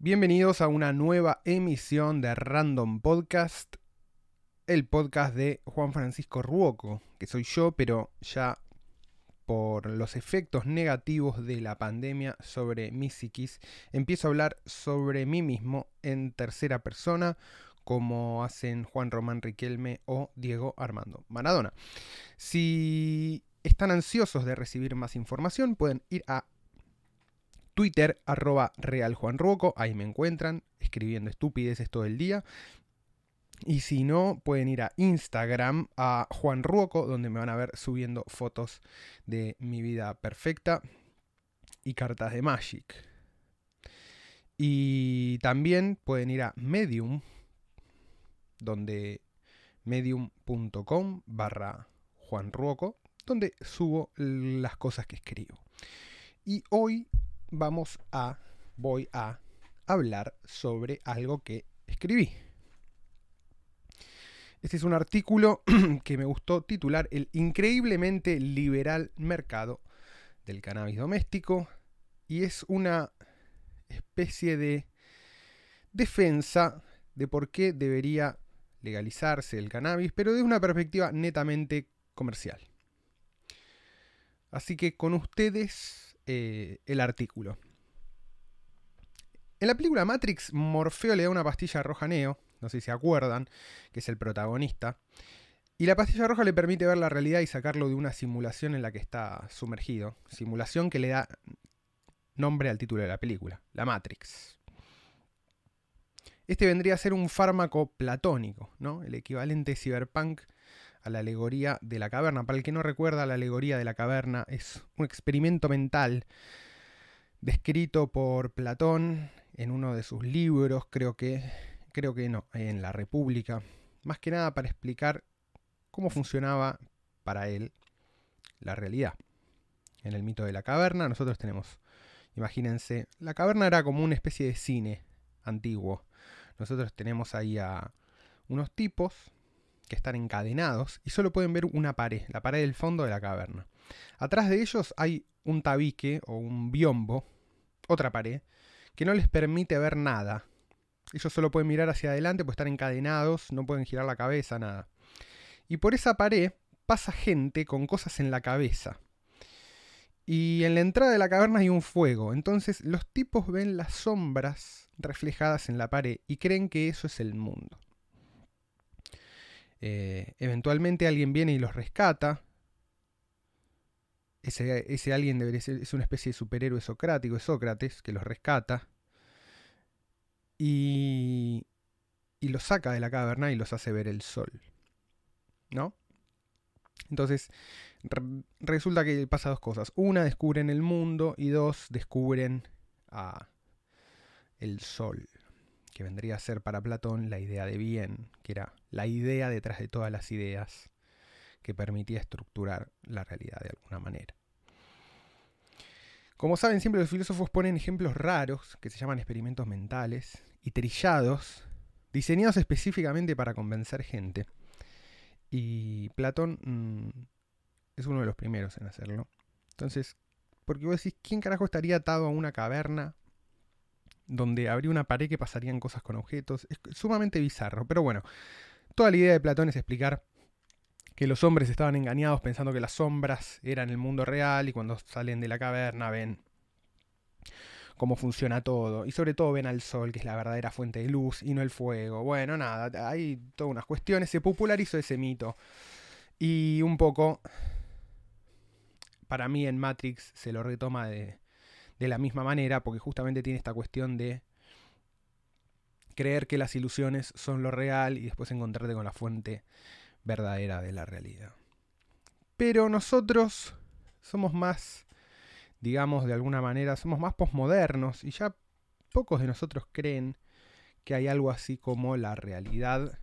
Bienvenidos a una nueva emisión de Random Podcast, el podcast de Juan Francisco Ruoco, que soy yo, pero ya por los efectos negativos de la pandemia sobre mi psiquis, empiezo a hablar sobre mí mismo en tercera persona, como hacen Juan Román Riquelme o Diego Armando Maradona. Si están ansiosos de recibir más información, pueden ir a Twitter, arroba realjuanruoco, ahí me encuentran, escribiendo estupideces todo el día. Y si no, pueden ir a Instagram, a Juan Ruoco, donde me van a ver subiendo fotos de mi vida perfecta y cartas de Magic. Y también pueden ir a Medium, donde medium.com barra Juan Ruoco, donde subo las cosas que escribo. Y hoy vamos a, voy a hablar sobre algo que escribí. Este es un artículo que me gustó titular El increíblemente liberal mercado del cannabis doméstico y es una especie de defensa de por qué debería legalizarse el cannabis, pero desde una perspectiva netamente comercial. Así que con ustedes eh, el artículo. En la película Matrix, Morfeo le da una pastilla roja a Neo, no sé si se acuerdan, que es el protagonista, y la pastilla roja le permite ver la realidad y sacarlo de una simulación en la que está sumergido, simulación que le da nombre al título de la película, la Matrix. Este vendría a ser un fármaco platónico, ¿no? El equivalente cyberpunk la alegoría de la caverna. Para el que no recuerda, la alegoría de la caverna es un experimento mental descrito por Platón en uno de sus libros, creo que, creo que no, en La República, más que nada para explicar cómo funcionaba para él la realidad. En el mito de la caverna nosotros tenemos, imagínense, la caverna era como una especie de cine antiguo. Nosotros tenemos ahí a unos tipos que están encadenados y solo pueden ver una pared, la pared del fondo de la caverna. Atrás de ellos hay un tabique o un biombo, otra pared, que no les permite ver nada. Ellos solo pueden mirar hacia adelante, pues están encadenados, no pueden girar la cabeza, nada. Y por esa pared pasa gente con cosas en la cabeza. Y en la entrada de la caverna hay un fuego. Entonces los tipos ven las sombras reflejadas en la pared y creen que eso es el mundo. Eh, eventualmente alguien viene y los rescata. Ese, alguien debería ser, es una especie de superhéroe socrático, es Sócrates, que los rescata. Y, y los saca de la caverna y los hace ver el sol. ¿No? Entonces, resulta que pasa dos cosas. Una, descubren el mundo y dos, descubren a el sol que vendría a ser para Platón la idea de bien, que era la idea detrás de todas las ideas que permitía estructurar la realidad de alguna manera. Como saben, siempre los filósofos ponen ejemplos raros, que se llaman experimentos mentales, y trillados, diseñados específicamente para convencer gente. Y Platón mm, es uno de los primeros en hacerlo. Entonces, porque vos decís, ¿quién carajo estaría atado a una caverna donde habría una pared que pasarían cosas con objetos. Es sumamente bizarro, pero bueno, toda la idea de Platón es explicar que los hombres estaban engañados pensando que las sombras eran el mundo real y cuando salen de la caverna ven cómo funciona todo y sobre todo ven al sol que es la verdadera fuente de luz y no el fuego. Bueno, nada, hay todas unas cuestiones, se popularizó ese mito y un poco para mí en Matrix se lo retoma de, de la misma manera, porque justamente tiene esta cuestión de creer que las ilusiones son lo real y después encontrarte con la fuente verdadera de la realidad. Pero nosotros somos más, digamos de alguna manera, somos más posmodernos y ya pocos de nosotros creen que hay algo así como la realidad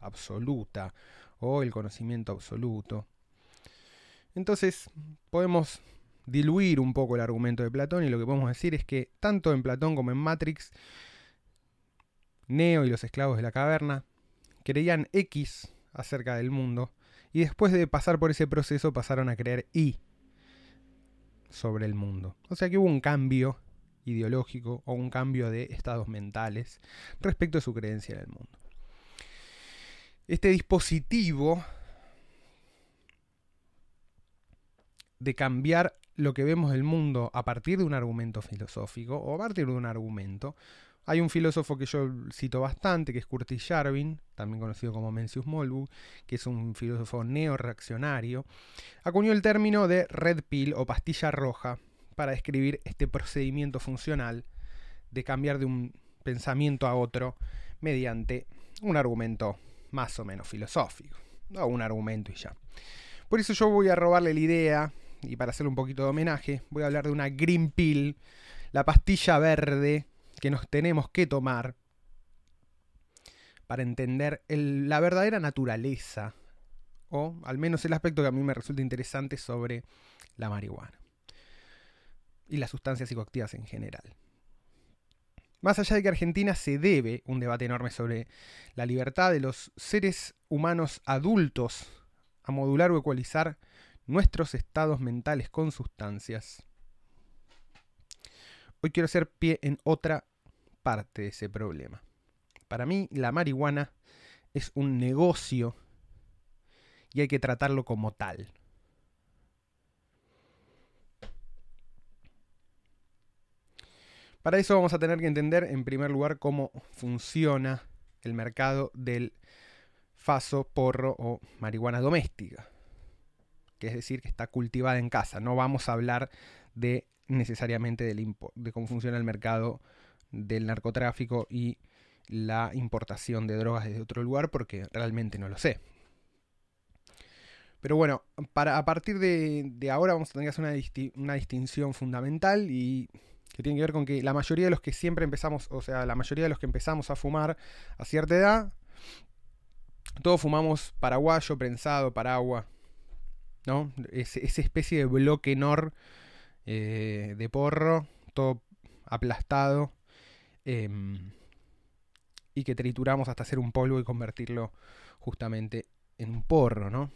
absoluta o el conocimiento absoluto. Entonces podemos diluir un poco el argumento de Platón y lo que podemos decir es que tanto en Platón como en Matrix, Neo y los esclavos de la caverna creían X acerca del mundo y después de pasar por ese proceso pasaron a creer Y sobre el mundo. O sea que hubo un cambio ideológico o un cambio de estados mentales respecto a su creencia en el mundo. Este dispositivo de cambiar lo que vemos del mundo a partir de un argumento filosófico o a partir de un argumento. Hay un filósofo que yo cito bastante, que es Curtis Jarvin, también conocido como Mencius Molbu, que es un filósofo neoreaccionario, acuñó el término de red pill o pastilla roja para describir este procedimiento funcional de cambiar de un pensamiento a otro mediante un argumento más o menos filosófico, o un argumento y ya. Por eso yo voy a robarle la idea y para hacerle un poquito de homenaje, voy a hablar de una Green Pill, la pastilla verde que nos tenemos que tomar para entender la verdadera naturaleza, o al menos el aspecto que a mí me resulta interesante sobre la marihuana y las sustancias psicoactivas en general. Más allá de que Argentina se debe un debate enorme sobre la libertad de los seres humanos adultos a modular o ecualizar nuestros estados mentales con sustancias. Hoy quiero hacer pie en otra parte de ese problema. Para mí la marihuana es un negocio y hay que tratarlo como tal. Para eso vamos a tener que entender en primer lugar cómo funciona el mercado del faso, porro o marihuana doméstica que es decir, que está cultivada en casa. No vamos a hablar de necesariamente del de cómo funciona el mercado del narcotráfico y la importación de drogas desde otro lugar, porque realmente no lo sé. Pero bueno, para, a partir de, ahora vamos a tener que hacer una, una distinción fundamental y que tiene que ver con que la mayoría de los que siempre empezamos, o sea, la mayoría de los que empezamos a fumar a cierta edad, todos fumamos paraguayo, prensado, paragua, ¿no? esa especie de bloque nor eh, de porro, todo aplastado, em, y que trituramos hasta hacer un polvo y convertirlo justamente en un porro, ¿no?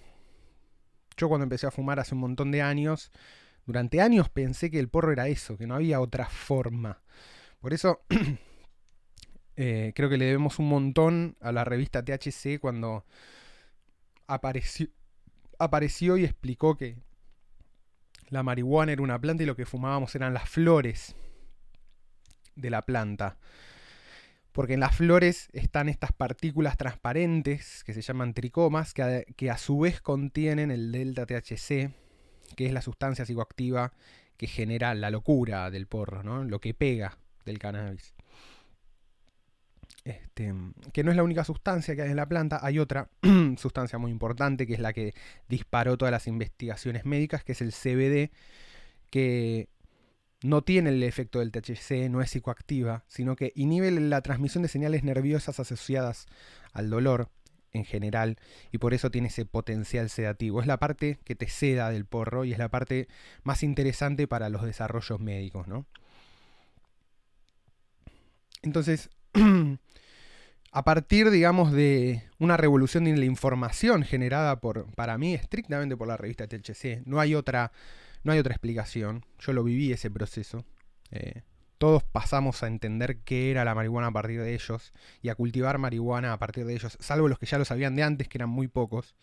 Yo cuando empecé a fumar hace un montón de años, durante años pensé que el porro era eso, que no había otra forma. Por eso eh, creo que le debemos un montón a la revista THC cuando apareció, apareció y explicó que la marihuana era una planta y lo que fumábamos eran las flores de la planta. Porque en las flores están estas partículas transparentes que se llaman tricomas, que a, su vez contienen el delta THC, que es la sustancia psicoactiva que genera la locura del porro, ¿no? lo que pega del cannabis. Este, que no es la única sustancia que hay en la planta, hay otra sustancia muy importante que es la que disparó todas las investigaciones médicas, que es el CBD, que no tiene el efecto del THC, no es psicoactiva, sino que inhibe la transmisión de señales nerviosas asociadas al dolor en general y por eso tiene ese potencial sedativo. Es la parte que te seda del porro y es la parte más interesante para los desarrollos médicos, ¿no? Entonces, a partir, digamos, de una revolución en la información generada por, para mí, estrictamente por la revista THC. No hay otra, no hay otra explicación. Yo lo viví ese proceso. Eh, todos pasamos a entender qué era la marihuana a partir de ellos y a cultivar marihuana a partir de ellos, salvo los que ya lo sabían de antes, que eran muy pocos.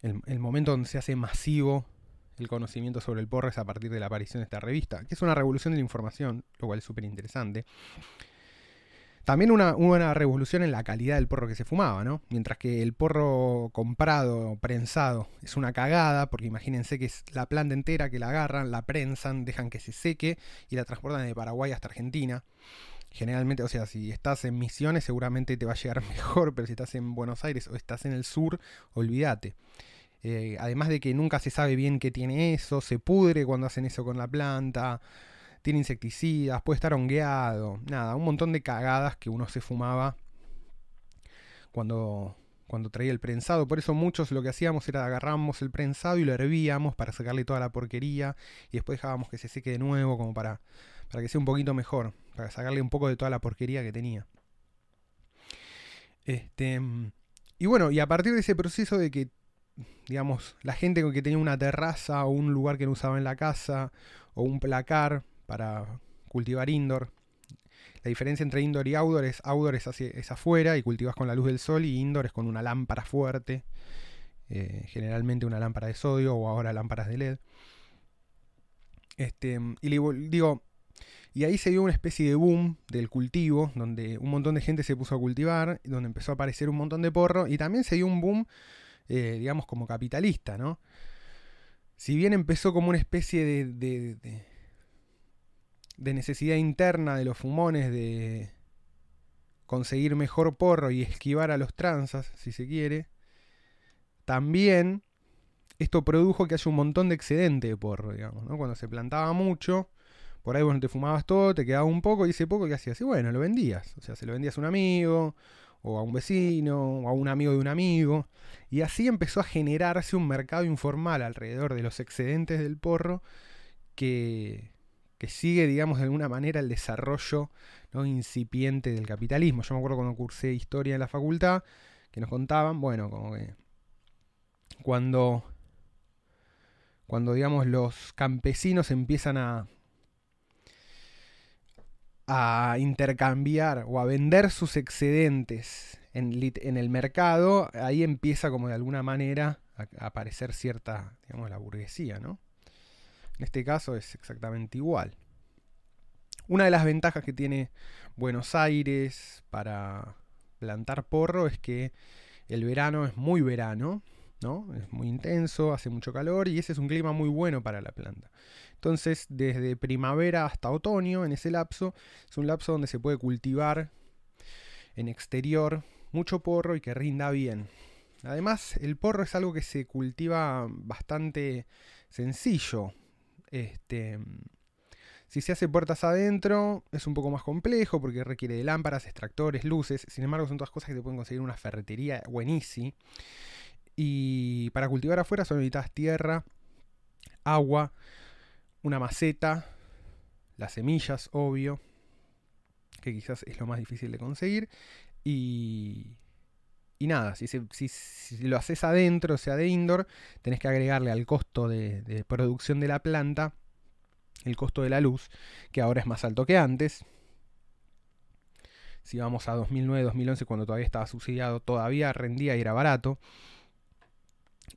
El, el momento donde se hace masivo el conocimiento sobre el porro es a partir de la aparición de esta revista, que es una revolución de la información, lo cual es súper interesante. También una, una revolución en la calidad del porro que se fumaba, ¿no? Mientras que el porro comprado, prensado, es una cagada, porque imagínense que es la planta entera que la agarran, la prensan, dejan que se seque y la transportan de Paraguay hasta Argentina. Generalmente, o sea, si estás en Misiones seguramente te va a llegar mejor, pero si estás en Buenos Aires o estás en el sur, olvídate. Eh, además de que nunca se sabe bien qué tiene eso, se pudre cuando hacen eso con la planta tiene insecticidas, puede estar hongueado, nada, un montón de cagadas que uno se fumaba cuando, cuando traía el prensado. Por eso muchos lo que hacíamos era agarramos el prensado y lo hervíamos para sacarle toda la porquería y después dejábamos que se seque de nuevo como para, para que sea un poquito mejor, para sacarle un poco de toda la porquería que tenía. Este, y bueno, y a partir de ese proceso de que, digamos, la gente que tenía una terraza o un lugar que no usaba en la casa o un placar para cultivar indoor. La diferencia entre indoor y outdoor es outdoor es, es afuera y cultivas con la luz del sol y indoor es con una lámpara fuerte, eh, generalmente una lámpara de sodio o ahora lámparas de LED. Este, y digo, y ahí se dio una especie de boom del cultivo, donde un montón de gente se puso a cultivar, donde empezó a aparecer un montón de porro, y también se dio un boom, eh, digamos, como capitalista, ¿no? Si bien empezó como una especie de, de, necesidad interna de los fumones de conseguir mejor porro y esquivar a los transas, si se quiere, también esto produjo que haya un montón de excedente de porro, digamos, ¿no? Cuando se plantaba mucho, por ahí vos te fumabas todo, te quedaba un poco y ese poco que hacías, y bueno, lo vendías. O sea, se lo vendías a un amigo, o a un vecino, o a un amigo de un amigo. Y así empezó a generarse un mercado informal alrededor de los excedentes del porro que, que sigue, digamos, de alguna manera el desarrollo ¿no? incipiente del capitalismo. Yo me acuerdo cuando cursé historia en la facultad, que nos contaban, bueno, como que cuando, cuando digamos, los campesinos empiezan a, a intercambiar o a vender sus excedentes en, el mercado, ahí empieza como de alguna manera a, aparecer cierta, digamos, la burguesía, ¿no? En este caso es exactamente igual. Una de las ventajas que tiene Buenos Aires para plantar porro es que el verano es muy verano, Es muy intenso, hace mucho calor y ese es un clima muy bueno para la planta. Entonces, desde primavera hasta otoño, en ese lapso, es un lapso donde se puede cultivar en exterior mucho porro y que rinda bien. Además, el porro es algo que se cultiva bastante sencillo. Este, si se hace puertas adentro, es un poco más complejo porque requiere de lámparas, extractores, luces. Sin embargo, son todas cosas que te pueden conseguir en una ferretería buenísima. Y para cultivar afuera solo necesitas tierra, agua, una maceta, las semillas, obvio, que quizás es lo más difícil de conseguir. Y, y nada, si, si, lo haces adentro, o sea de indoor, tenés que agregarle al costo de, de, producción de la planta el costo de la luz, que ahora es más alto que antes. Si vamos a 2009-2011, cuando todavía estaba subsidiado, todavía rendía y era barato.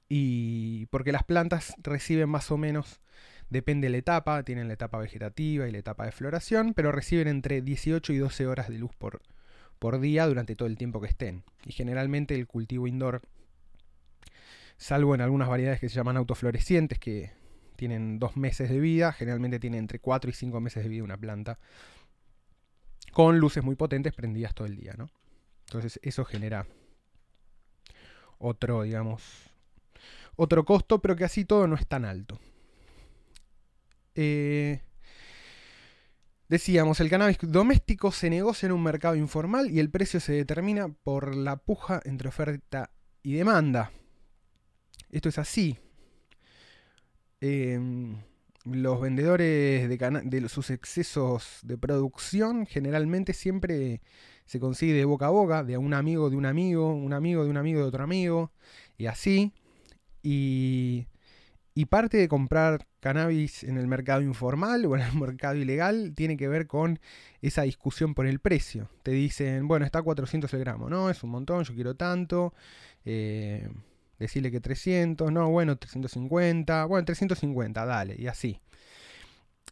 Y porque las plantas reciben más o menos Depende de la etapa, tienen la etapa vegetativa y la etapa de floración, pero reciben entre 18 y 12 horas de luz por, por día durante todo el tiempo que estén. Y generalmente el cultivo indoor, salvo en algunas variedades que se llaman autoflorecientes, que tienen dos meses de vida, generalmente tiene entre 4 y 5 meses de vida una planta, con luces muy potentes prendidas todo el día, ¿no? Entonces eso genera otro, digamos, otro costo, pero que así todo no es tan alto. Eh, decíamos, el cannabis doméstico se negocia en un mercado informal y el precio se determina por la puja entre oferta y demanda. Esto es así. Em, los vendedores de, de, sus excesos de producción generalmente siempre se consigue de boca a boca, de un amigo de un amigo, un amigo de un amigo de otro amigo, y así. Y y parte de comprar cannabis en el mercado informal o en el mercado ilegal tiene que ver con esa discusión por el precio. Te dicen, bueno, está a 400 el gramo, no, es un montón, yo quiero tanto. Eh, decirle que 300, no, bueno, 350, bueno, 350, dale, y así.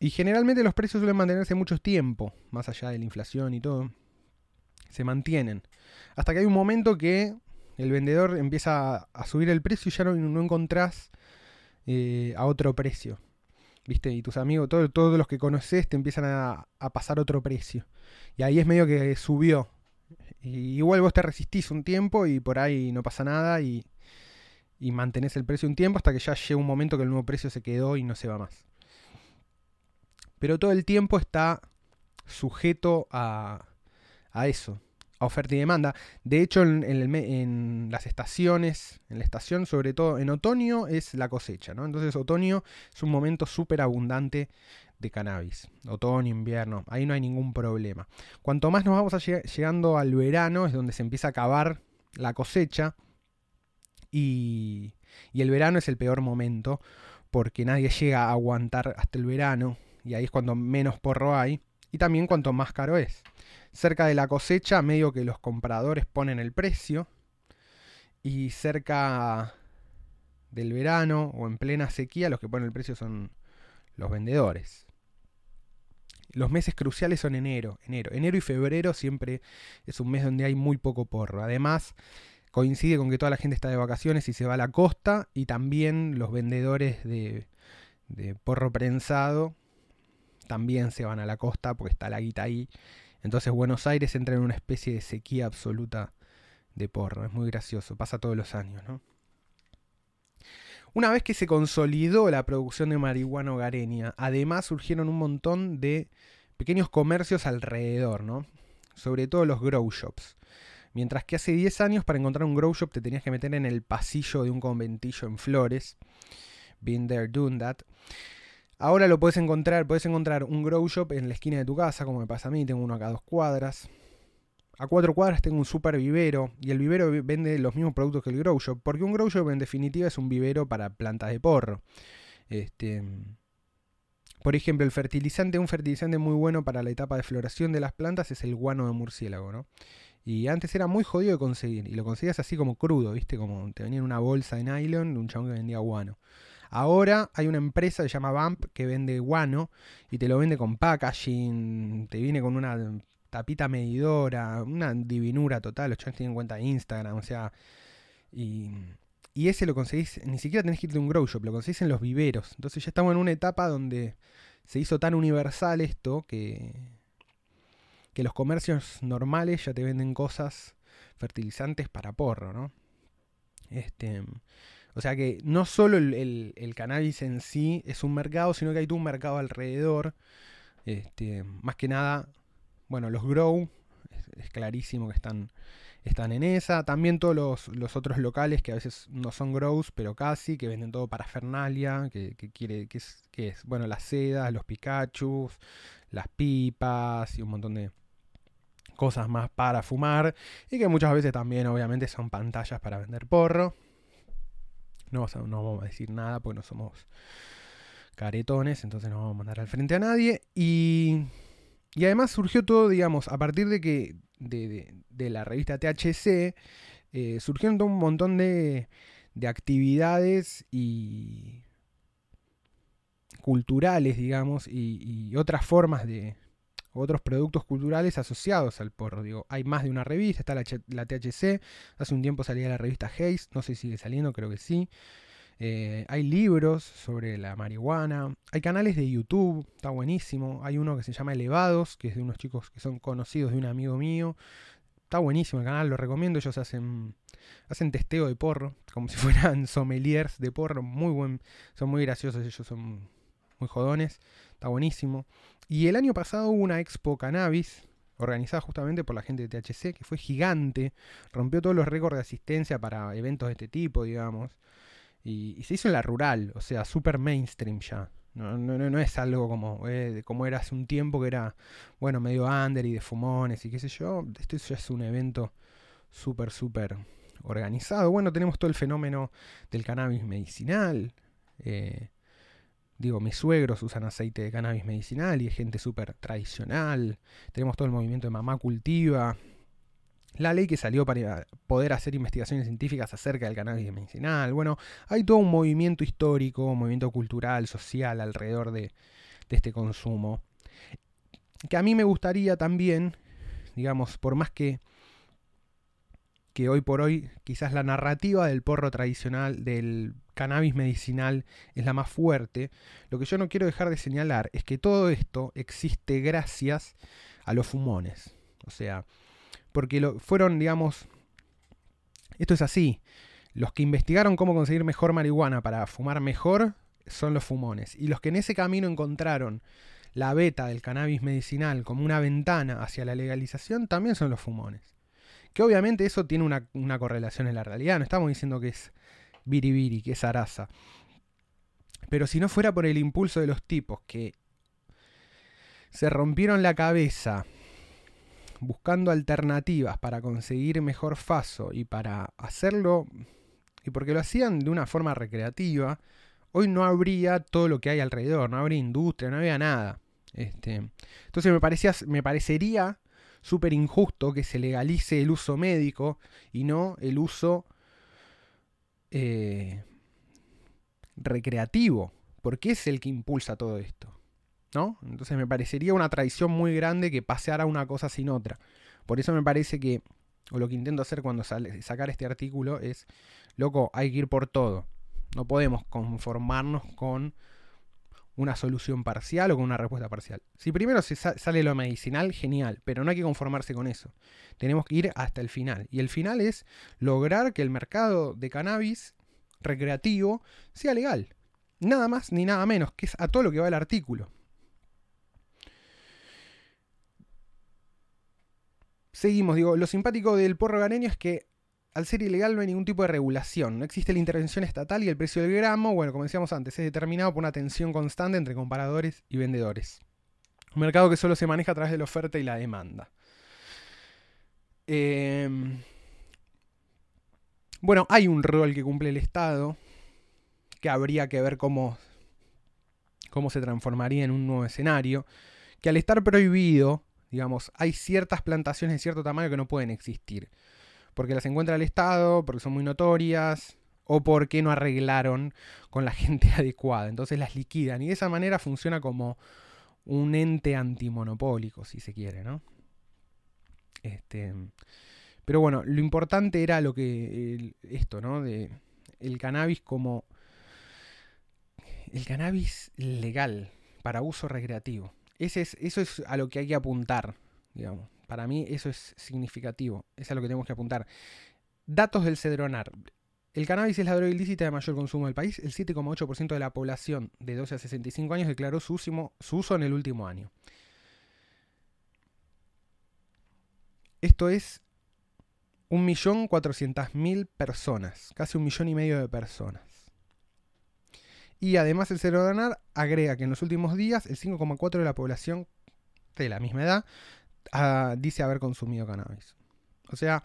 Y generalmente los precios suelen mantenerse mucho tiempo, más allá de la inflación y todo. Se mantienen. Hasta que hay un momento que el vendedor empieza a subir el precio y ya no, encontrás eh, a otro precio. ¿Viste? Y tus amigos, todos los que conoces te empiezan a, pasar otro precio. Y ahí es medio que subió. Y igual vos te resistís un tiempo y por ahí no pasa nada y, y mantenés el precio un tiempo hasta que ya llega un momento que el nuevo precio se quedó y no se va más. Pero todo el tiempo está sujeto a, a eso oferta y demanda. De hecho, en, las estaciones, en la estación, sobre todo en otoño, es la cosecha, ¿no? Entonces, otoño es un momento súper abundante de cannabis. Otoño, invierno, ahí no hay ningún problema. Cuanto más nos vamos llegando al verano, es donde se empieza a acabar la cosecha. Y, y el verano es el peor momento, porque nadie llega a aguantar hasta el verano. y ahí es cuando menos porro hay, y también cuanto más caro es. Cerca de la cosecha, medio que los compradores ponen el precio, y cerca del verano o en plena sequía, los que ponen el precio son los vendedores. Los meses cruciales son enero, enero. Enero y febrero siempre es un mes donde hay muy poco porro. Además, coincide con que toda la gente está de vacaciones y se va a la costa y también los vendedores de, porro prensado también se van a la costa porque está la guita ahí. Entonces Buenos Aires entra en una especie de sequía absoluta de porro. Es muy gracioso, pasa todos los años, ¿no? Una vez que se consolidó la producción de marihuana hogareña, además surgieron un montón de pequeños comercios alrededor, ¿no? Sobre todo los grow shops. Mientras que hace 10 años para encontrar un grow shop te tenías que meter en el pasillo de un conventillo en Flores. Been there, done that. Ahora lo puedes encontrar, puedes encontrar un grow shop en la esquina de tu casa, como me pasa a mí, tengo uno acá a dos cuadras. A cuatro cuadras tengo un super vivero y el vivero vende los mismos productos que el grow shop, porque un grow shop en definitiva es un vivero para plantas de porro. Este, por ejemplo, el fertilizante, un fertilizante muy bueno para la etapa de floración de las plantas es el guano de murciélago, ¿no? Y antes era muy jodido de conseguir, y lo conseguías así como crudo, ¿viste? Como te venía en una bolsa de nylon un chabón que vendía guano. Ahora hay una empresa que se llama Vamp que vende guano y te lo vende con packaging, te viene con una tapita medidora, una divinura total, los chavales tienen cuenta de Instagram, o sea, y, ese lo conseguís, ni siquiera tenés que irte un grow shop, lo conseguís en los viveros. Entonces ya estamos en una etapa donde se hizo tan universal esto que, que los comercios normales ya te venden cosas fertilizantes para porro, ¿no? Este, o sea que no solo el, el, cannabis en sí es un mercado, sino que hay todo un mercado alrededor. Este, más que nada bueno, los Grow, es, clarísimo que están, están en esa. También todos los, otros locales que a veces no son Grows, pero casi, que venden todo para Fernalia, que, quiere, que es, que es, bueno, las sedas, los Pikachu, las pipas y un montón de cosas más para fumar. Y que muchas veces también, obviamente, son pantallas para vender porro. No, vamos a decir nada porque no somos caretones, entonces no vamos a mandar al frente a nadie. Y y además surgió todo, digamos, a partir de que de, la revista THC, eh, surgieron un montón de, de actividades y culturales, digamos, y, otras formas de otros productos culturales asociados al porro. Digo, hay más de una revista, está la, THC, hace un tiempo salía la revista Haze, no sé si sigue saliendo, creo que sí. Eh, hay libros sobre la marihuana. Hay canales de YouTube, está buenísimo. Hay uno que se llama Elevados, que es de unos chicos que son conocidos de un amigo mío. Está buenísimo el canal, lo recomiendo. Ellos hacen, hacen testeo de porro, como si fueran sommeliers de porro. Muy buen, son muy graciosos, ellos son muy jodones. Está buenísimo. Y el año pasado hubo una expo cannabis organizada justamente por la gente de THC, que fue gigante, rompió todos los récords de asistencia para eventos de este tipo, digamos. Y, se hizo en la rural, o sea, super mainstream ya. No, no, no es algo como, eh, como era hace un tiempo que era, bueno, medio under y de fumones y qué sé yo. Esto ya es un evento súper, súper organizado. Bueno, tenemos todo el fenómeno del cannabis medicinal. Eh, digo, mis suegros usan aceite de cannabis medicinal y es gente súper tradicional. Tenemos todo el movimiento de mamá cultiva, la ley que salió para poder hacer investigaciones científicas acerca del cannabis medicinal. Bueno, hay todo un movimiento histórico, un movimiento cultural, social alrededor de, este consumo. Que a mí me gustaría también, digamos, por más que, que hoy por hoy quizás la narrativa del porro tradicional, del cannabis medicinal, es la más fuerte, lo que yo no quiero dejar de señalar es que todo esto existe gracias a los fumones. O sea, porque lo, fueron, digamos, esto es así, los que investigaron cómo conseguir mejor marihuana para fumar mejor son los fumones, y los que en ese camino encontraron la beta del cannabis medicinal como una ventana hacia la legalización también son los fumones. Que obviamente eso tiene una, una correlación en la realidad, no estamos diciendo que es biribiri, que es araza. Pero si no fuera por el impulso de los tipos que se rompieron la cabeza buscando alternativas para conseguir mejor faso y para hacerlo, y porque lo hacían de una forma recreativa, hoy no habría todo lo que hay alrededor, no habría industria, no había nada. Este, entonces me, parecía, me parecería súper injusto que se legalice el uso médico y no el uso eh, recreativo, porque es el que impulsa todo esto. ¿no? Entonces me parecería una traición muy grande que paseara una cosa sin otra. Por eso me parece que, o lo que intento hacer cuando sacar este artículo es, loco, hay que ir por todo. No podemos conformarnos con una solución parcial o con una respuesta parcial. Si primero se sale lo medicinal, genial, pero no hay que conformarse con eso. Tenemos que ir hasta el final. Y el final es lograr que el mercado de cannabis recreativo sea legal. Nada más ni nada menos, que es a todo lo que va el artículo. Seguimos, digo, lo simpático del porro ganeño es que al ser ilegal no hay ningún tipo de regulación, no existe la intervención estatal y el precio del gramo, bueno, como decíamos antes, es determinado por una tensión constante entre comparadores y vendedores. Un mercado que solo se maneja a través de la oferta y la demanda. Em, bueno, hay un rol que cumple el Estado que habría que ver cómo, cómo se transformaría en un nuevo escenario, que al estar prohibido, digamos, hay ciertas plantaciones de cierto tamaño que no pueden existir porque las encuentra el Estado, porque son muy notorias, o porque no arreglaron con la gente adecuada. Entonces las liquidan. Y de esa manera funciona como un ente antimonopólico, si se quiere, ¿no? Este, pero bueno, lo importante era lo que. esto, ¿no? De el cannabis como. El cannabis legal para uso recreativo. Ese es, eso es a lo que hay que apuntar, digamos. Para mí eso es significativo, es a lo que tenemos que apuntar. Datos del Cedronar. El cannabis es la droga ilícita de mayor consumo del país. El 7,8% de la población de 12 a 65 años declaró su, uso en el último año. Esto es 1.400.000 personas, casi un millón y medio de personas. Y además el Cedronar agrega que en los últimos días el 5,4% de la población de la misma edad dice haber consumido cannabis. O sea,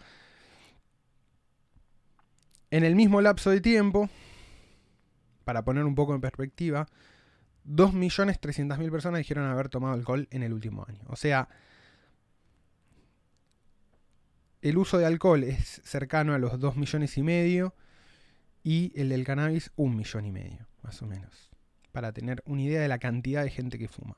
en el mismo lapso de tiempo, para poner un poco en perspectiva, 2.300.000 personas dijeron haber tomado alcohol en el último año. O sea, el uso de alcohol es cercano a los 2 millones y medio y el del cannabis un millón y medio, más o menos, para tener una idea de la cantidad de gente que fuma.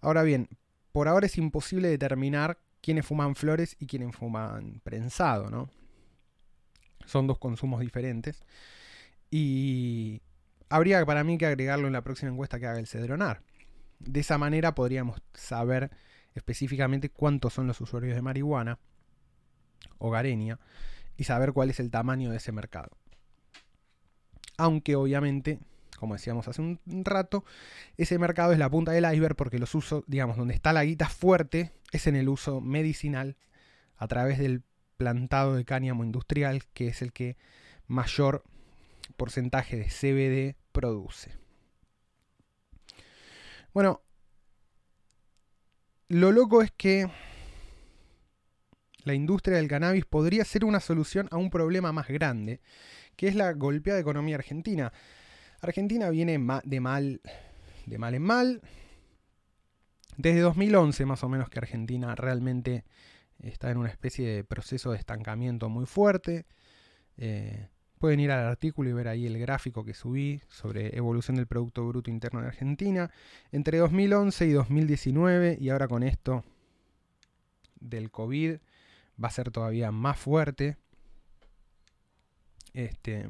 Ahora bien, por ahora es imposible determinar quiénes fuman flores y quiénes fuman prensado, ¿no? Son dos consumos diferentes. Y habría para mí que agregarlo en la próxima encuesta que haga el Cedronar. De esa manera podríamos saber específicamente cuántos son los usuarios de marihuana hogareña y saber cuál es el tamaño de ese mercado. Aunque obviamente como decíamos hace un rato, ese mercado es la punta del iceberg porque los usos, digamos, donde está la guita fuerte es en el uso medicinal a través del plantado de cáñamo industrial, que es el que mayor porcentaje de CBD produce. Bueno, lo loco es que la industria del cannabis podría ser una solución a un problema más grande, que es la golpeada economía argentina. Argentina viene de mal, en mal. Desde 2011 más o menos que Argentina realmente está en una especie de proceso de estancamiento muy fuerte. Eh, pueden ir al artículo y ver ahí el gráfico que subí sobre evolución del Producto Bruto Interno de Argentina. Entre 2011 y 2019 y ahora con esto del COVID va a ser todavía más fuerte. Este,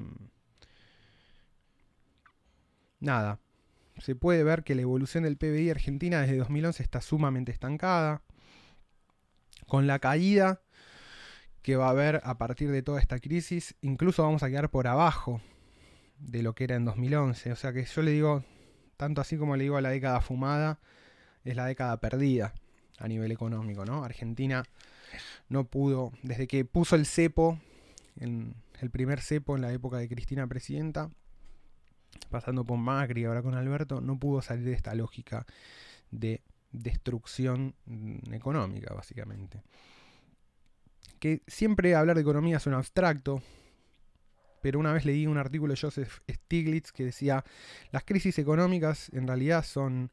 nada, se puede ver que la evolución del PBI argentina desde 2011 está sumamente estancada. Con la caída que va a haber a partir de toda esta crisis, incluso vamos a quedar por abajo de lo que era en 2011. O sea que yo le digo, tanto así como le digo a la década fumada, es la década perdida a nivel económico, ¿no? Argentina no pudo, desde que puso el cepo, el primer cepo en la época de Cristina Presidenta, pasando por Macri ahora con Alberto, no pudo salir de esta lógica de destrucción mm, económica, básicamente. Que siempre hablar de economía es un abstracto, pero una vez leí un artículo de Joseph Stiglitz que decía, las crisis económicas en realidad son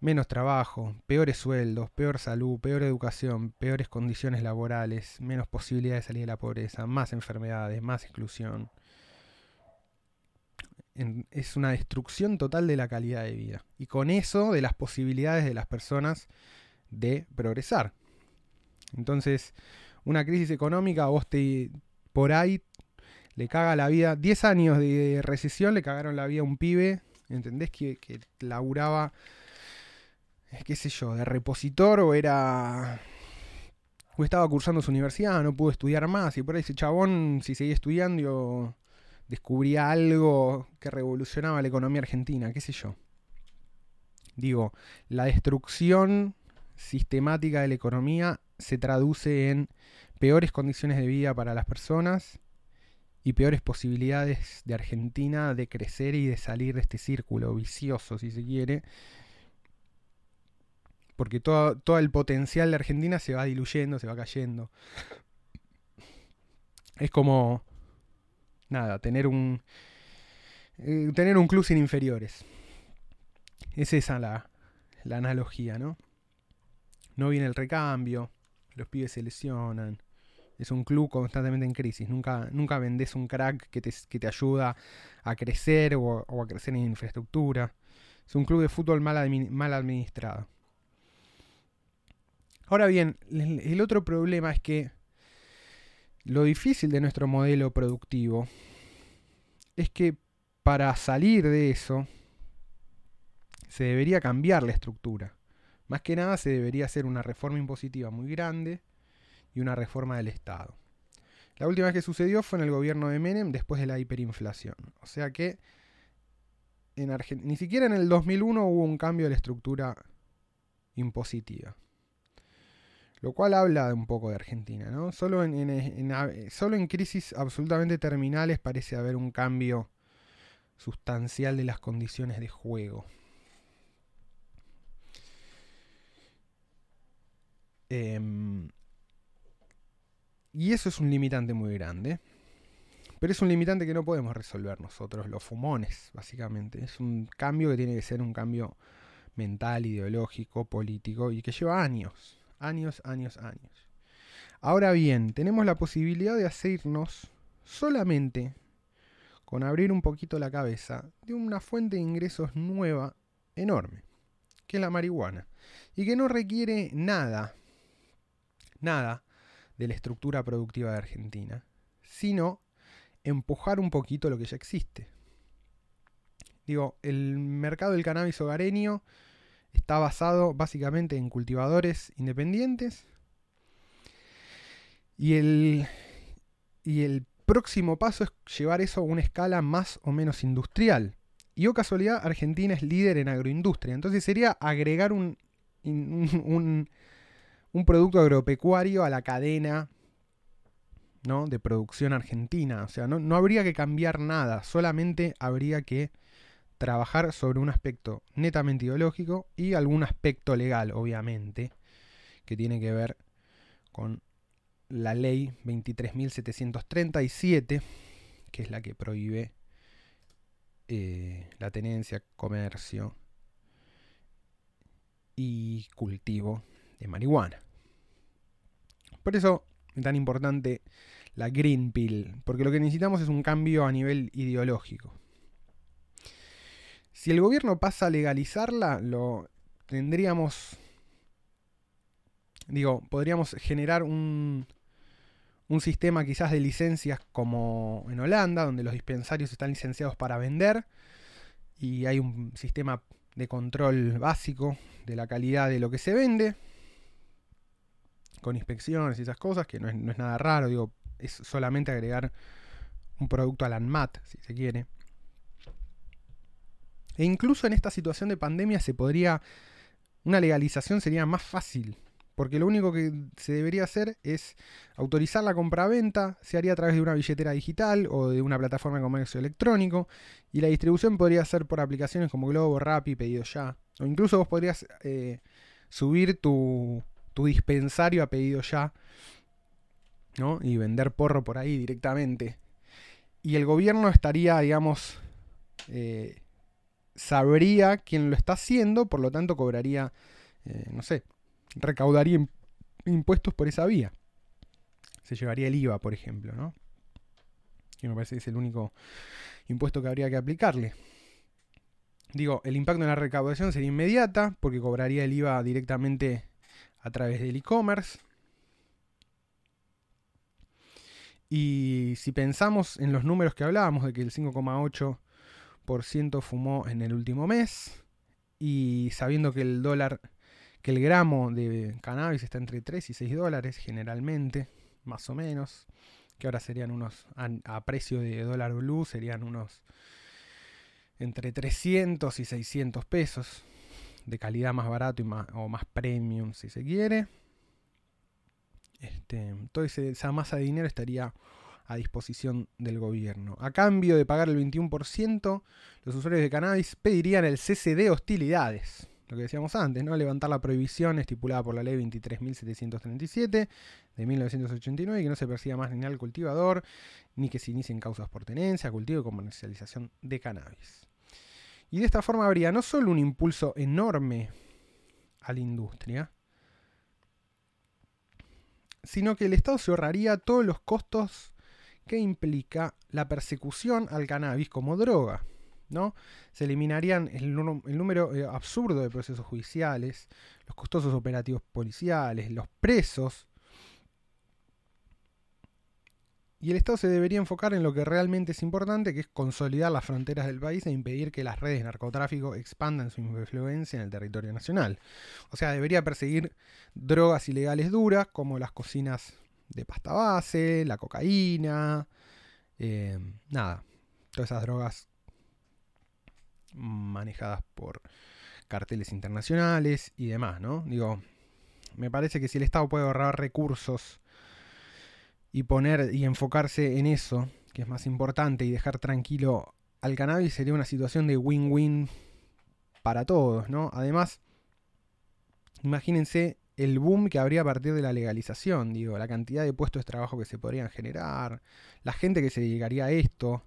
menos trabajo, peores sueldos, peor salud, peor educación, peores condiciones laborales, menos posibilidades de salir de la pobreza, más enfermedades, más exclusión. Es una destrucción total de la calidad de vida. Y con eso de las posibilidades de las personas de progresar. Entonces, una crisis económica, vos te, por ahí le caga la vida, 10 años de recesión le cagaron la vida a un pibe, ¿entendés? Que, que laburaba qué sé yo, de repositor o era... o estaba cursando su universidad, no pudo estudiar más y por ahí ese chabón, si seguía estudiando, descubría algo que revolucionaba la economía argentina, qué sé yo. Digo, la destrucción sistemática de la economía se traduce en peores condiciones de vida para las personas y peores posibilidades de Argentina de crecer y de salir de este círculo vicioso, si se quiere, porque todo, todo el potencial de Argentina se va diluyendo, se va cayendo. Es como, nada, tener un, eh, tener un club sin inferiores. Es esa la, la analogía, ¿no? No viene el recambio, los pibes se lesionan. Es un club constantemente en crisis. Nunca, nunca vendes un crack que te, que te ayuda a crecer o, a crecer en infraestructura. Es un club de fútbol mal, mal administrado. Ahora bien, el otro problema es que lo difícil de nuestro modelo productivo es que para salir de eso se debería cambiar la estructura. Más que nada se debería hacer una reforma impositiva muy grande y una reforma del Estado. La última vez que sucedió fue en el gobierno de Menem después de la hiperinflación. O sea que en ni siquiera en el 2001 hubo un cambio de la estructura impositiva. Lo cual habla un poco de Argentina, ¿no? Solo en, solo en crisis absolutamente terminales parece haber un cambio sustancial de las condiciones de juego. Em, y eso es un limitante muy grande. Pero es un limitante que no podemos resolver nosotros, los fumones, básicamente. Es un cambio que tiene que ser un cambio mental, ideológico, político y que lleva años. Años, años, años. Ahora bien, tenemos la posibilidad de hacernos solamente con abrir un poquito la cabeza de una fuente de ingresos nueva, enorme, que es la marihuana, y que no requiere nada, nada de la estructura productiva de Argentina, sino empujar un poquito lo que ya existe. Digo, el mercado del cannabis hogareño Está basado básicamente en cultivadores independientes. Y el, y el próximo paso es llevar eso a una escala más o menos industrial. Y o casualidad, Argentina es líder en agroindustria. Entonces sería agregar un, un, un producto agropecuario a la cadena ¿no? de producción argentina. O sea, no, no habría que cambiar nada, solamente habría que trabajar sobre un aspecto netamente ideológico y algún aspecto legal, obviamente, que tiene que ver con la ley 23.737, que es la que prohíbe eh, la tenencia, comercio y cultivo de marihuana. Por eso es tan importante la Green Pill, porque lo que necesitamos es un cambio a nivel ideológico. Si el gobierno pasa a legalizarla, lo tendríamos. Digo, podríamos generar un, un sistema quizás de licencias como en Holanda, donde los dispensarios están licenciados para vender y hay un sistema de control básico de la calidad de lo que se vende, con inspecciones y esas cosas, que no es, no es nada raro, digo, es solamente agregar un producto al ANMAT, si se quiere. E incluso en esta situación de pandemia se podría, una legalización sería más fácil, porque lo único que se debería hacer es autorizar la compra-venta, se haría a través de una billetera digital o de una plataforma de comercio electrónico, y la distribución podría ser por aplicaciones como Globo, Rappi, Pedido Ya, o incluso vos podrías eh, subir tu, tu dispensario a Pedido Ya, ¿no? Y vender porro por ahí directamente. y el gobierno estaría, digamos, eh, sabría quién lo está haciendo, por lo tanto cobraría, eh, no sé, recaudaría impuestos por esa vía. Se llevaría el IVA, por ejemplo, ¿no? Que me parece que es el único impuesto que habría que aplicarle. Digo, el impacto en la recaudación sería inmediata, porque cobraría el IVA directamente a través del e-commerce. Y si pensamos en los números que hablábamos, de que el 5,8% fumó en el último mes, y sabiendo que el dólar, que el gramo de cannabis está entre 3 y 6 dólares generalmente, más o menos, que ahora serían unos, a, precio de dólar blue, serían unos entre 300 y 600 pesos, de calidad más barato y más, o más premium si se quiere. Este, toda esa masa de dinero estaría a disposición del gobierno. A cambio de pagar el 21%, los usuarios de cannabis pedirían el cese de hostilidades. Lo que decíamos antes, ¿no? Levantar la prohibición estipulada por la ley 23.737 de 1989 y que no se persiga más ni al cultivador, ni que se inicien causas por tenencia, cultivo y comercialización de cannabis. Y de esta forma habría no solo un impulso enorme a la industria, sino que el Estado se ahorraría todos los costos que implica la persecución al cannabis como droga. ¿no? Se eliminarían el, número eh, absurdo de procesos judiciales, los costosos operativos policiales, los presos. Y el Estado se debería enfocar en lo que realmente es importante, que es consolidar las fronteras del país e impedir que las redes de narcotráfico expandan su influencia en el territorio nacional. O sea, debería perseguir drogas ilegales duras, como las cocinas de pasta base, la cocaína, eh, nada, todas esas drogas manejadas por carteles internacionales y demás, ¿no? Digo, me parece que si el Estado puede ahorrar recursos y poner y enfocarse en eso, que es más importante, y dejar tranquilo al cannabis, sería una situación de win-win para todos, ¿no? Además, imagínense el boom que habría a partir de la legalización, digo, la cantidad de puestos de trabajo que se podrían generar, la gente que se dedicaría a esto,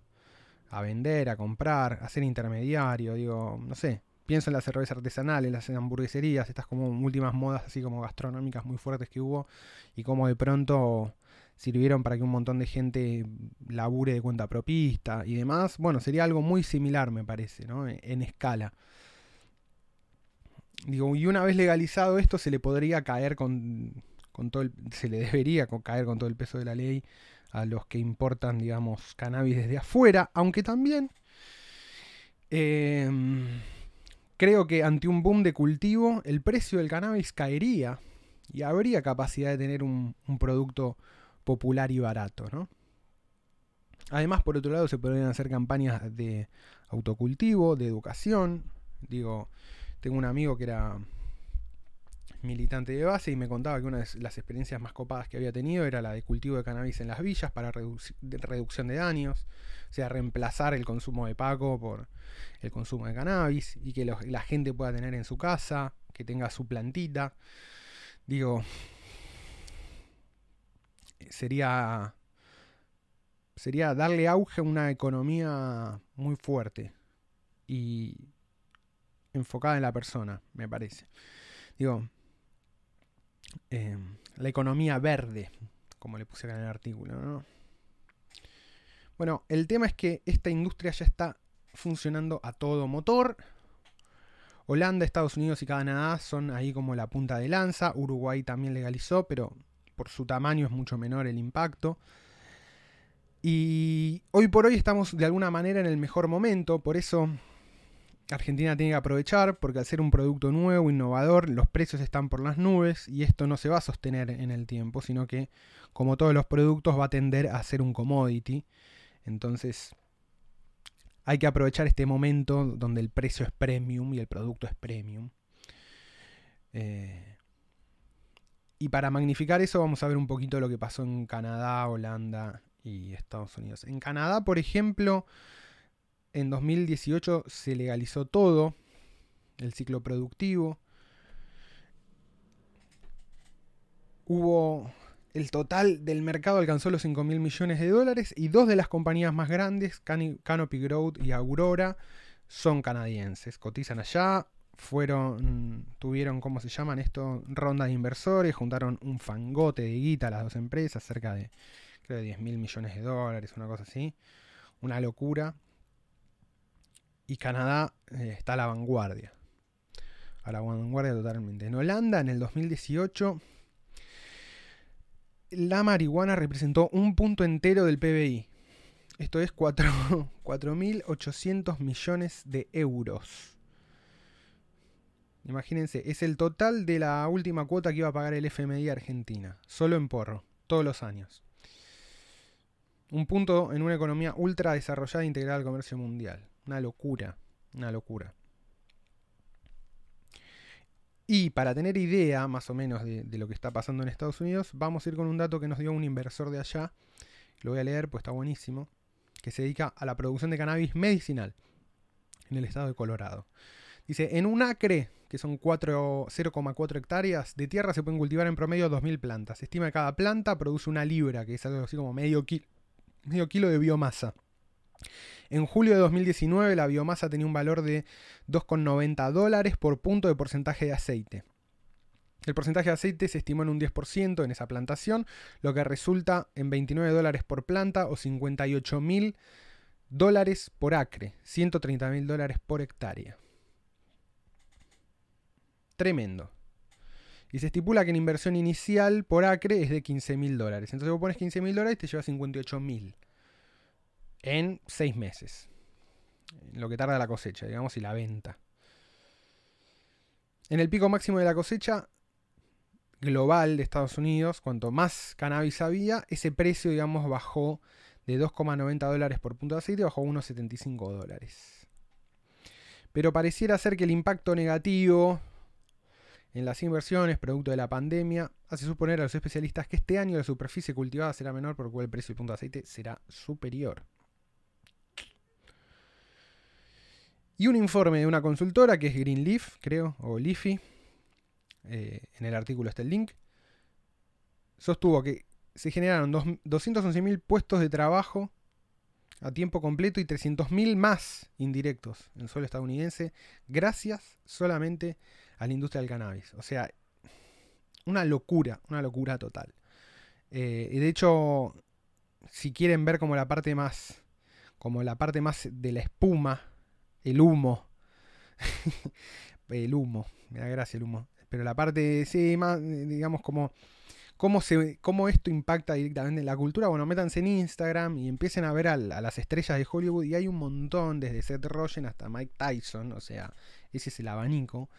a vender, a comprar, a ser intermediario, digo, no sé, pienso en las cervezas artesanales, las hamburgueserías, estas como últimas modas así como gastronómicas muy fuertes que hubo y como de pronto sirvieron para que un montón de gente labure de cuenta propista y demás. Bueno, sería algo muy similar, me parece, ¿no? En, escala. Digo, y una vez legalizado esto, se le podría caer con, con todo el, se le debería caer con todo el peso de la ley a los que importan, digamos, cannabis desde afuera, aunque también em, creo que ante un boom de cultivo el precio del cannabis caería y habría capacidad de tener un, producto popular y barato, ¿no? Además, por otro lado, se podrían hacer campañas de autocultivo, de educación. Digo, tengo un amigo que era militante de base y me contaba que una de las experiencias más copadas que había tenido era la de cultivo de cannabis en las villas para reducción de daños, o sea, reemplazar el consumo de paco por el consumo de cannabis y que la gente pueda tener en su casa, que tenga su plantita. Digo, sería sería darle auge a una economía muy fuerte y enfocada en la persona, me parece. Digo, eh, la economía verde, como le puse acá en el artículo. Bueno, el tema es que esta industria ya está funcionando a todo motor. Holanda, Estados Unidos y Canadá son ahí como la punta de lanza. Uruguay también legalizó, pero por su tamaño es mucho menor el impacto. Y hoy por hoy estamos de alguna manera en el mejor momento, por eso Argentina tiene que aprovechar porque al ser un producto nuevo, innovador, los precios están por las nubes y esto no se va a sostener en el tiempo, sino que como todos los productos va a tender a ser un commodity. Entonces hay que aprovechar este momento donde el precio es premium y el producto es premium. Eh, y para magnificar eso vamos a ver un poquito lo que pasó en Canadá, Holanda y Estados Unidos. En Canadá, por ejemplo, en 2018 se legalizó todo, el ciclo productivo. Hubo el total del mercado alcanzó los 5 mil millones de dólares y dos de las compañías más grandes, Canopy Growth y Aurora, son canadienses. Cotizan allá, fueron, tuvieron, ¿cómo se llaman esto? Ronda de inversores, juntaron un fangote de guita a las dos empresas, cerca de, creo, de 10 mil millones de dólares, una cosa así. Una locura. Y Canadá eh, está a la vanguardia. A la vanguardia totalmente. En Holanda, en el 2018 la marihuana representó un punto entero del PBI. Esto es 4.800 millones de euros. Imagínense, es el total de la última cuota que iba a pagar el FMI Argentina, solo en porro, todos los años. Un punto en una economía ultra desarrollada e integrada al comercio mundial. Una locura, una locura. Y para tener idea más o menos de, lo que está pasando en Estados Unidos, vamos a ir con un dato que nos dio un inversor de allá. Lo voy a leer, pues está buenísimo. Que se dedica a la producción de cannabis medicinal en el estado de Colorado. Dice, en un acre, que son 0,4 hectáreas, de tierra se pueden cultivar en promedio 2.000 plantas. Se estima que cada planta produce una libra, que es algo así como medio, medio kilo de biomasa. En julio de 2019 la biomasa tenía un valor de 2,90 dólares por punto de porcentaje de aceite. El porcentaje de aceite se estimó en un 10% en esa plantación, lo que resulta en 29 dólares por planta o 58 mil dólares por acre, 130 mil dólares por hectárea. Tremendo. Y se estipula que la inversión inicial por acre es de 15 mil dólares. Entonces vos pones 15 mil dólares y te lleva 58 mil en seis meses. Lo que tarda la cosecha, digamos, y la venta. En el pico máximo de la cosecha global de Estados Unidos, cuanto más cannabis había, ese precio, digamos, bajó de 2,90 dólares por punto de aceite, bajó a 1,75 dólares. Pero pareciera ser que el impacto negativo en las inversiones, producto de la pandemia, hace suponer a los especialistas que este año la superficie cultivada será menor, por lo cual el precio del punto de aceite será superior. Y un informe de una consultora que es Greenleaf, creo, o Leafy, eh, en el artículo está el link, sostuvo que se generaron 211.000 puestos de trabajo a tiempo completo y 300.000 más indirectos en suelo estadounidense gracias solamente a la industria del cannabis. O sea, una locura, una locura total. Eh, y de hecho, si quieren ver como la parte más, como la parte más de la espuma el humo. el humo, me da gracia el humo. Pero la parte, sí, más, digamos, como cómo, se, cómo esto impacta directamente en la cultura. Bueno, métanse en Instagram y empiecen a ver a, las estrellas de Hollywood. Y hay un montón, desde Seth Rogen hasta Mike Tyson, o sea, ese es el abanico,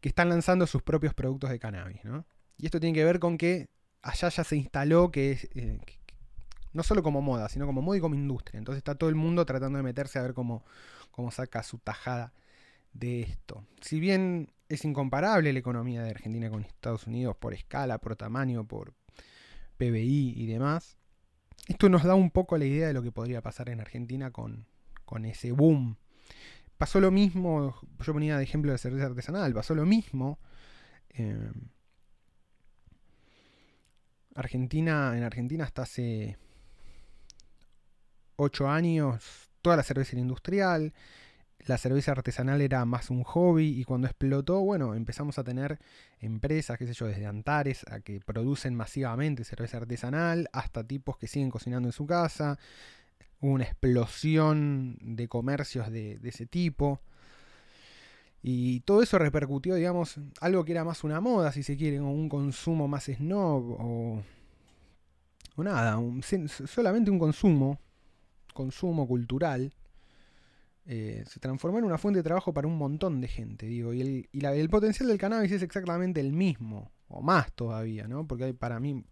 que están lanzando sus propios productos de cannabis, ¿no? Y esto tiene que ver con que allá ya se instaló que, eh, no solo como moda, sino como moda y como industria. Entonces está todo el mundo tratando de meterse a ver cómo, cómo saca su tajada de esto. Si bien es incomparable la economía de Argentina con Estados Unidos por escala, por tamaño, por PBI y demás, esto nos da un poco la idea de lo que podría pasar en Argentina con, con ese boom. Pasó lo mismo, yo ponía de ejemplo de cerveza artesanal, pasó lo mismo. Eh, Argentina, en Argentina hasta hace 8 años toda la cerveza era industrial, la cerveza artesanal era más un hobby y cuando explotó, bueno, empezamos a tener empresas, qué sé yo, desde Antares a que producen masivamente cerveza artesanal hasta tipos que siguen cocinando en su casa. Hubo una explosión de comercios de, ese tipo. Y todo eso repercutió, digamos, algo que era más una moda, si se quiere, o un consumo más snob, o, o nada, solamente un consumo consumo cultural, eh, se transformó en una fuente de trabajo para un montón de gente, digo, y, el, y el potencial del cannabis es exactamente el mismo, o más todavía, ¿no? Porque hay, para mí,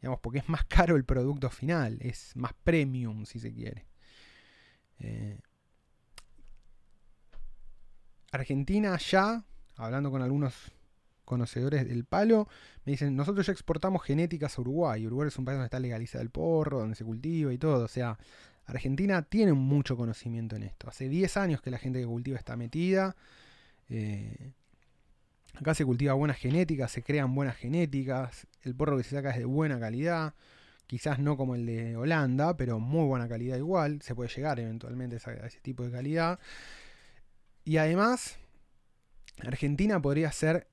digamos, porque es más caro el producto final, es más premium, si se quiere. Eh, Argentina ya, hablando con algunos conocedores del palo, me dicen, nosotros ya exportamos genéticas a Uruguay. Uruguay es un país donde está legalizado el porro, donde se cultiva y todo. O sea, Argentina tiene mucho conocimiento en esto. Hace 10 años que la gente que cultiva está metida. Eh, Acá se cultiva buena genética, se crean buenas genéticas, el porro que se saca es de buena calidad, quizás no como el de Holanda, pero muy buena calidad igual, se puede llegar eventualmente a ese tipo de calidad. Y además, Argentina podría ser,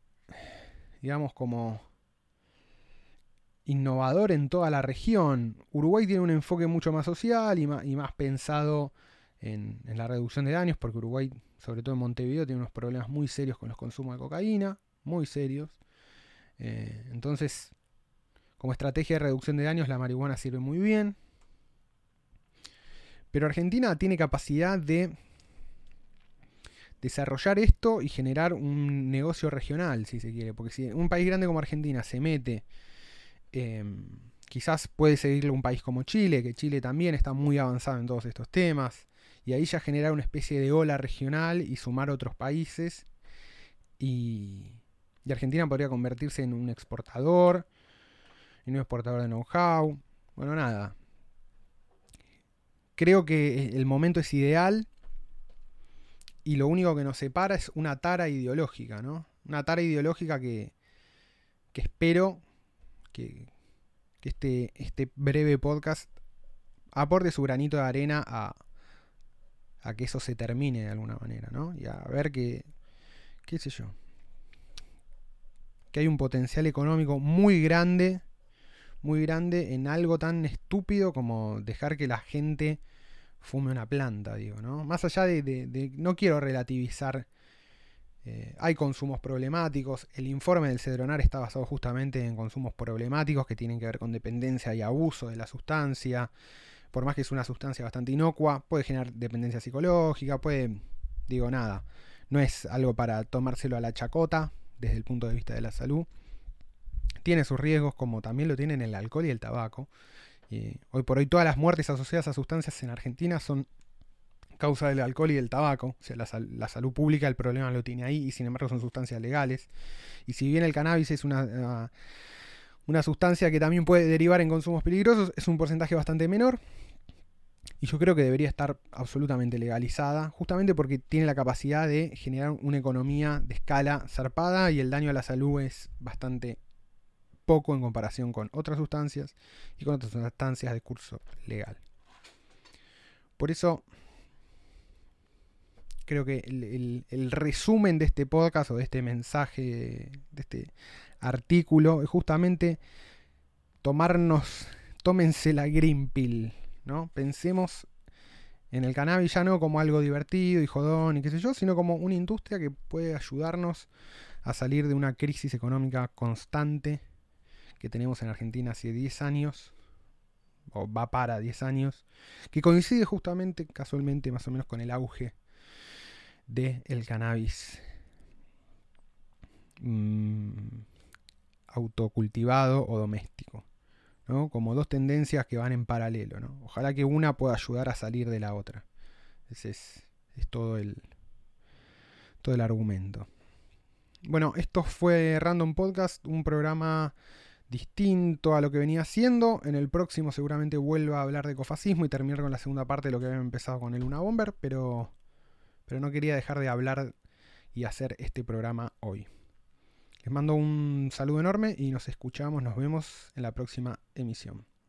digamos, como innovador en toda la región. Uruguay tiene un enfoque mucho más social y más, pensado en, la reducción de daños, porque Uruguay, sobre todo en Montevideo, tiene unos problemas muy serios con los consumos de cocaína, muy serios. Eh, entonces, como estrategia de reducción de daños, la marihuana sirve muy bien. Pero Argentina tiene capacidad de desarrollar esto y generar un negocio regional, si se quiere. Porque si un país grande como Argentina se mete Em, quizás puede seguirle un país como Chile, que Chile también está muy avanzado en todos estos temas, y ahí ya generar una especie de ola regional y sumar otros países. Y, Argentina podría convertirse en un exportador, en un exportador de know-how. Bueno, nada. Creo que el momento es ideal y lo único que nos separa es una tara ideológica, ¿no? Una tara ideológica que, que espero que, este, este breve podcast aporte su granito de arena a, a que eso se termine de alguna manera, ¿no? Y a ver que, qué sé yo, que hay un potencial económico muy grande, muy grande en algo tan estúpido como dejar que la gente fume una planta, digo, ¿no? Más allá de, de no quiero relativizar eh, hay consumos problemáticos. El informe del Cedronar está basado justamente en consumos problemáticos que tienen que ver con dependencia y abuso de la sustancia. Por más que es una sustancia bastante inocua, puede generar dependencia psicológica, puede, digo nada, no es algo para tomárselo a la chacota desde el punto de vista de la salud. Tiene sus riesgos como también lo tienen el alcohol y el tabaco. hoy por hoy todas las muertes asociadas a sustancias en Argentina son causa del alcohol y del tabaco. O sea, la, salud pública el problema lo tiene ahí y sin embargo son sustancias legales. Y si bien el cannabis es una, ah, una, sustancia que también puede derivar en consumos peligrosos, es un porcentaje bastante menor. Y yo creo que debería estar absolutamente legalizada, justamente porque tiene la capacidad de generar una economía de escala zarpada y el daño a la salud es bastante poco en comparación con otras sustancias y con otras sustancias de curso legal. Por eso creo que el, resumen de este podcast o de este mensaje, de este artículo, es justamente tomarnos, tómense la green pill, ¿no? Pensemos en el cannabis ya no como algo divertido y jodón y qué sé yo, sino como una industria que puede ayudarnos a salir de una crisis económica constante que tenemos en Argentina hace 10 años, o va para 10 años, que coincide justamente, casualmente, más o menos con el auge del el cannabis mm, autocultivado o doméstico. ¿no? Como dos tendencias que van en paralelo. ¿no? Ojalá que una pueda ayudar a salir de la otra. Ese es, todo, el, todo el argumento. Bueno, esto fue Random Podcast, un programa distinto a lo que venía haciendo. En el próximo seguramente vuelva a hablar de ecofascismo y terminar con la segunda parte de lo que había empezado con el Una Bomber, pero pero no quería dejar de hablar y hacer este programa hoy. Les mando un saludo enorme y nos escuchamos, nos vemos en la próxima emisión.